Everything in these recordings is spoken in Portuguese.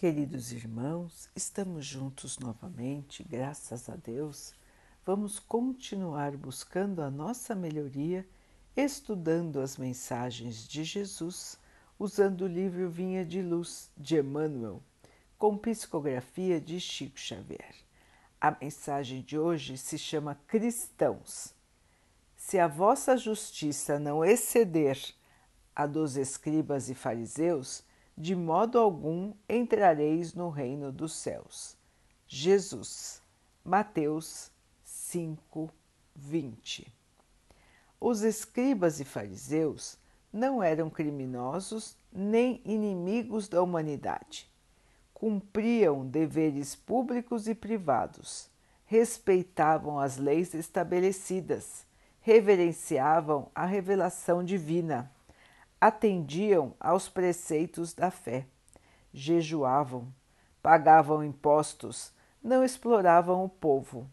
Queridos irmãos, estamos juntos novamente, graças a Deus. Vamos continuar buscando a nossa melhoria, estudando as mensagens de Jesus, usando o livro Vinha de Luz de Emmanuel, com psicografia de Chico Xavier. A mensagem de hoje se chama Cristãos. Se a vossa justiça não exceder a dos escribas e fariseus, de modo algum entrareis no reino dos céus. Jesus, Mateus 5, 20. Os escribas e fariseus não eram criminosos nem inimigos da humanidade. Cumpriam deveres públicos e privados, respeitavam as leis estabelecidas, reverenciavam a revelação divina atendiam aos preceitos da fé, jejuavam, pagavam impostos, não exploravam o povo.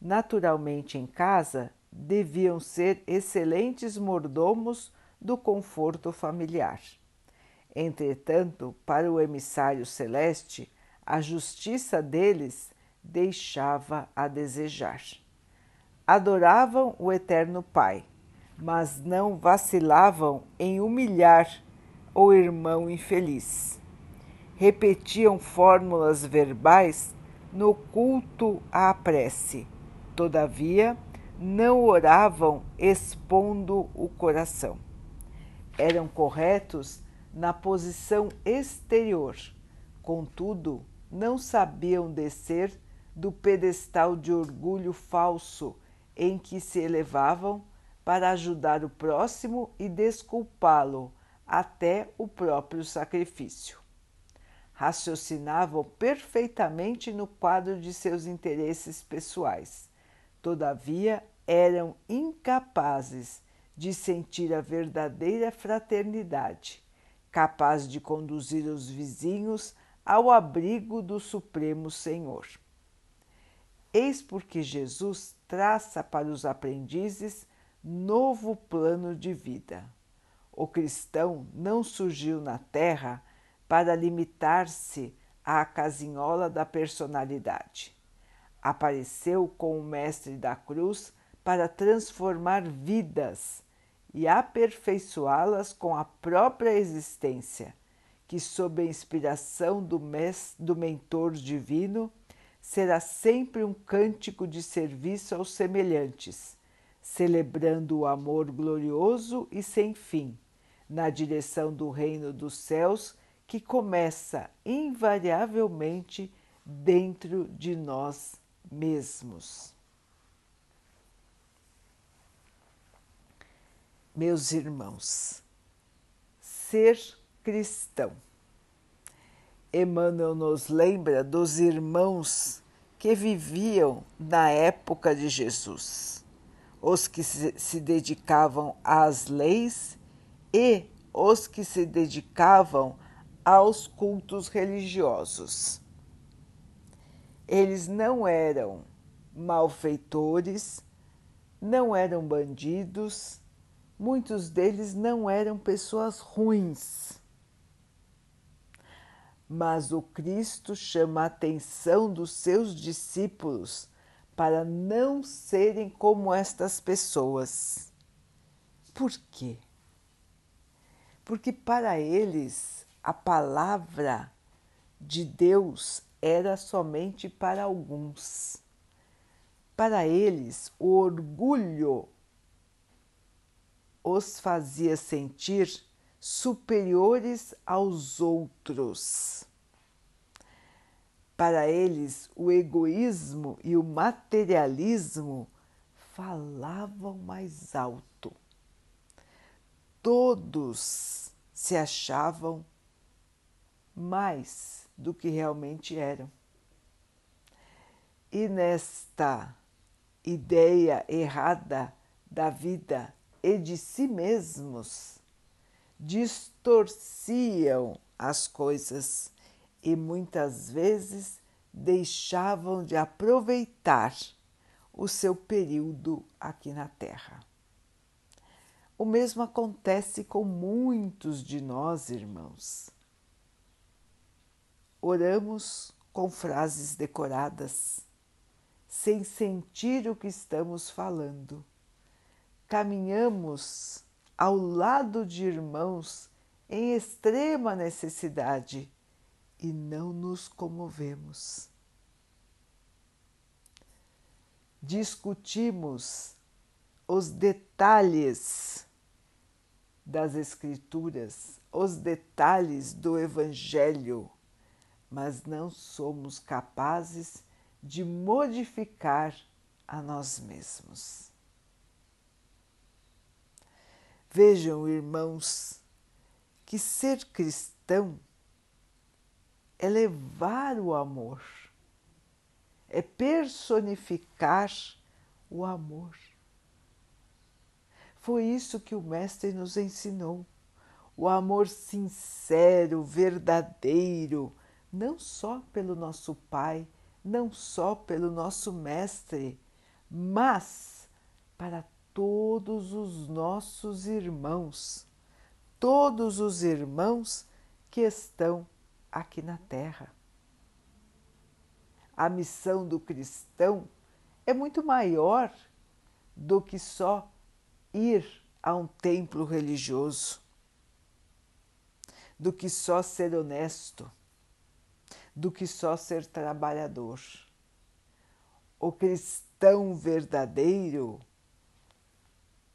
Naturalmente, em casa, deviam ser excelentes mordomos do conforto familiar. Entretanto, para o emissário celeste, a justiça deles deixava a desejar. Adoravam o Eterno Pai, mas não vacilavam em humilhar o irmão infeliz. Repetiam fórmulas verbais no culto à prece, todavia não oravam expondo o coração. Eram corretos na posição exterior, contudo, não sabiam descer do pedestal de orgulho falso em que se elevavam para ajudar o próximo e desculpá-lo até o próprio sacrifício. Raciocinavam perfeitamente no quadro de seus interesses pessoais, todavia eram incapazes de sentir a verdadeira fraternidade, capaz de conduzir os vizinhos ao abrigo do Supremo Senhor. Eis porque Jesus traça para os aprendizes novo plano de vida. O cristão não surgiu na Terra para limitar-se à casinhola da personalidade. Apareceu com o Mestre da Cruz para transformar vidas e aperfeiçoá-las com a própria existência, que, sob a inspiração do, mes, do mentor divino, será sempre um cântico de serviço aos semelhantes celebrando o amor glorioso e sem fim, na direção do reino dos céus que começa invariavelmente dentro de nós mesmos. Meus irmãos, ser cristão. Emmanuel nos lembra dos irmãos que viviam na época de Jesus os que se dedicavam às leis e os que se dedicavam aos cultos religiosos. Eles não eram malfeitores, não eram bandidos, muitos deles não eram pessoas ruins. Mas o Cristo chama a atenção dos seus discípulos para não serem como estas pessoas. Por quê? Porque para eles a palavra de Deus era somente para alguns. Para eles, o orgulho os fazia sentir superiores aos outros. Para eles, o egoísmo e o materialismo falavam mais alto. Todos se achavam mais do que realmente eram. E nesta ideia errada da vida e de si mesmos, distorciam as coisas e muitas vezes deixavam de aproveitar o seu período aqui na Terra. O mesmo acontece com muitos de nós, irmãos. oramos com frases decoradas, sem sentir o que estamos falando. Caminhamos ao lado de irmãos em extrema necessidade e não nos comovemos. Discutimos os detalhes das Escrituras, os detalhes do Evangelho, mas não somos capazes de modificar a nós mesmos. Vejam, irmãos, que ser cristão é levar o amor, é personificar o amor. Foi isso que o Mestre nos ensinou. O amor sincero, verdadeiro, não só pelo nosso Pai, não só pelo nosso Mestre, mas para todos os nossos irmãos, todos os irmãos que estão aqui na Terra. A missão do cristão é muito maior do que só ir a um templo religioso, do que só ser honesto, do que só ser trabalhador. O cristão verdadeiro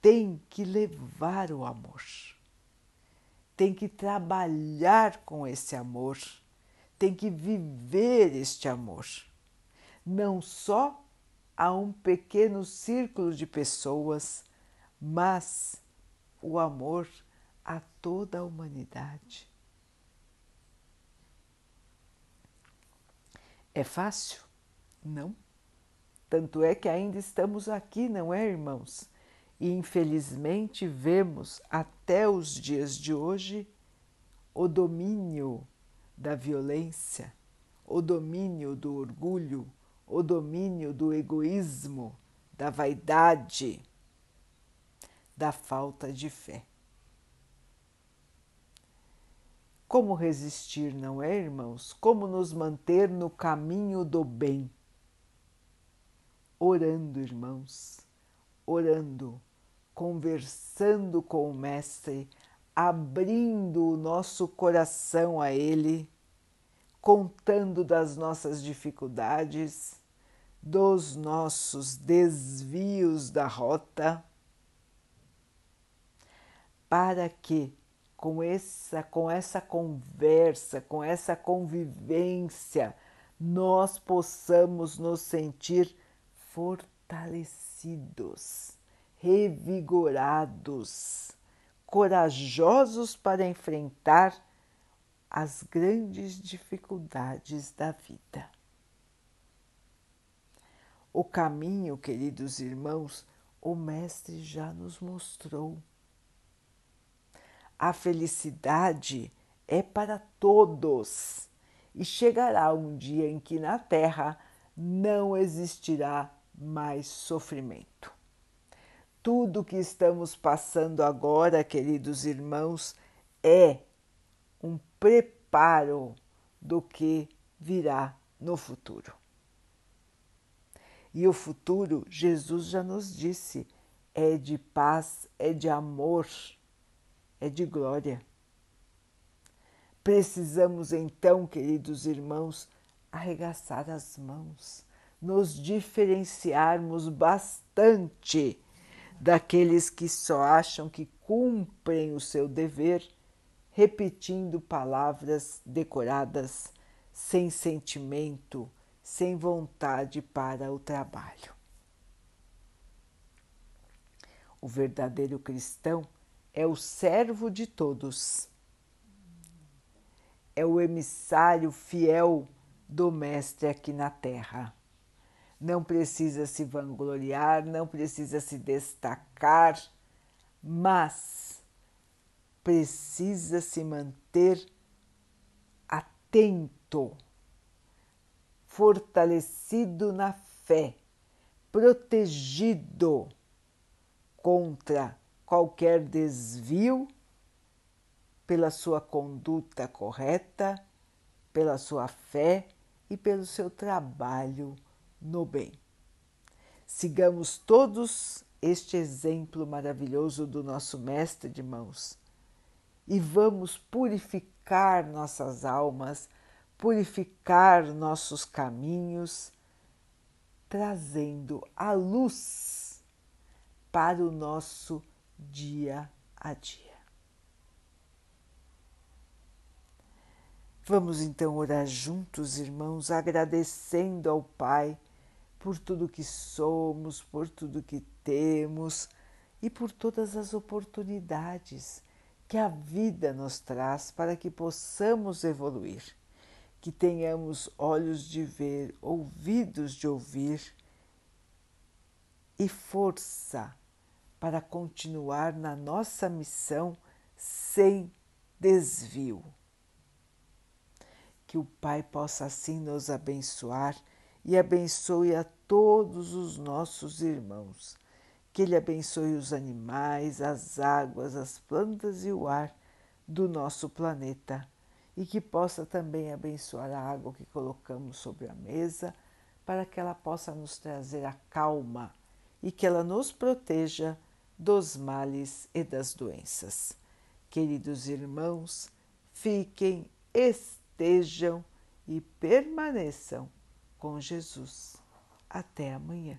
tem que levar o amor, tem que trabalhar com esse amor, tem que viver este amor, não só a um pequeno círculo de pessoas mas o amor a toda a humanidade. É fácil? Não. Tanto é que ainda estamos aqui, não é, irmãos? E infelizmente vemos até os dias de hoje o domínio da violência, o domínio do orgulho, o domínio do egoísmo, da vaidade da falta de fé. Como resistir, não é, irmãos? Como nos manter no caminho do bem? Orando, irmãos, orando, conversando com o Mestre, abrindo o nosso coração a Ele, contando das nossas dificuldades, dos nossos desvios da rota para que com essa, com essa conversa, com essa convivência, nós possamos nos sentir fortalecidos, revigorados, corajosos para enfrentar as grandes dificuldades da vida. O caminho, queridos irmãos, o Mestre já nos mostrou a felicidade é para todos e chegará um dia em que na Terra não existirá mais sofrimento. Tudo que estamos passando agora, queridos irmãos, é um preparo do que virá no futuro. E o futuro, Jesus já nos disse, é de paz, é de amor é de glória. Precisamos então, queridos irmãos, arregaçar as mãos, nos diferenciarmos bastante daqueles que só acham que cumprem o seu dever repetindo palavras decoradas, sem sentimento, sem vontade para o trabalho. O verdadeiro cristão é o servo de todos, é o emissário fiel do Mestre aqui na Terra. Não precisa se vangloriar, não precisa se destacar, mas precisa se manter atento, fortalecido na fé, protegido contra qualquer desvio pela sua conduta correta, pela sua fé e pelo seu trabalho no bem. Sigamos todos este exemplo maravilhoso do nosso Mestre de Mãos e vamos purificar nossas almas, purificar nossos caminhos, trazendo a luz para o nosso dia a dia. Vamos então orar juntos, irmãos, agradecendo ao Pai por tudo que somos, por tudo que temos e por todas as oportunidades que a vida nos traz para que possamos evoluir, que tenhamos olhos de ver, ouvidos de ouvir e força para continuar na nossa missão sem desvio. Que o Pai possa assim nos abençoar e abençoe a todos os nossos irmãos. Que Ele abençoe os animais, as águas, as plantas e o ar do nosso planeta e que possa também abençoar a água que colocamos sobre a mesa para que ela possa nos trazer a calma e que ela nos proteja dos males e das doenças. Queridos irmãos, fiquem, estejam e permaneçam com Jesus. Até amanhã.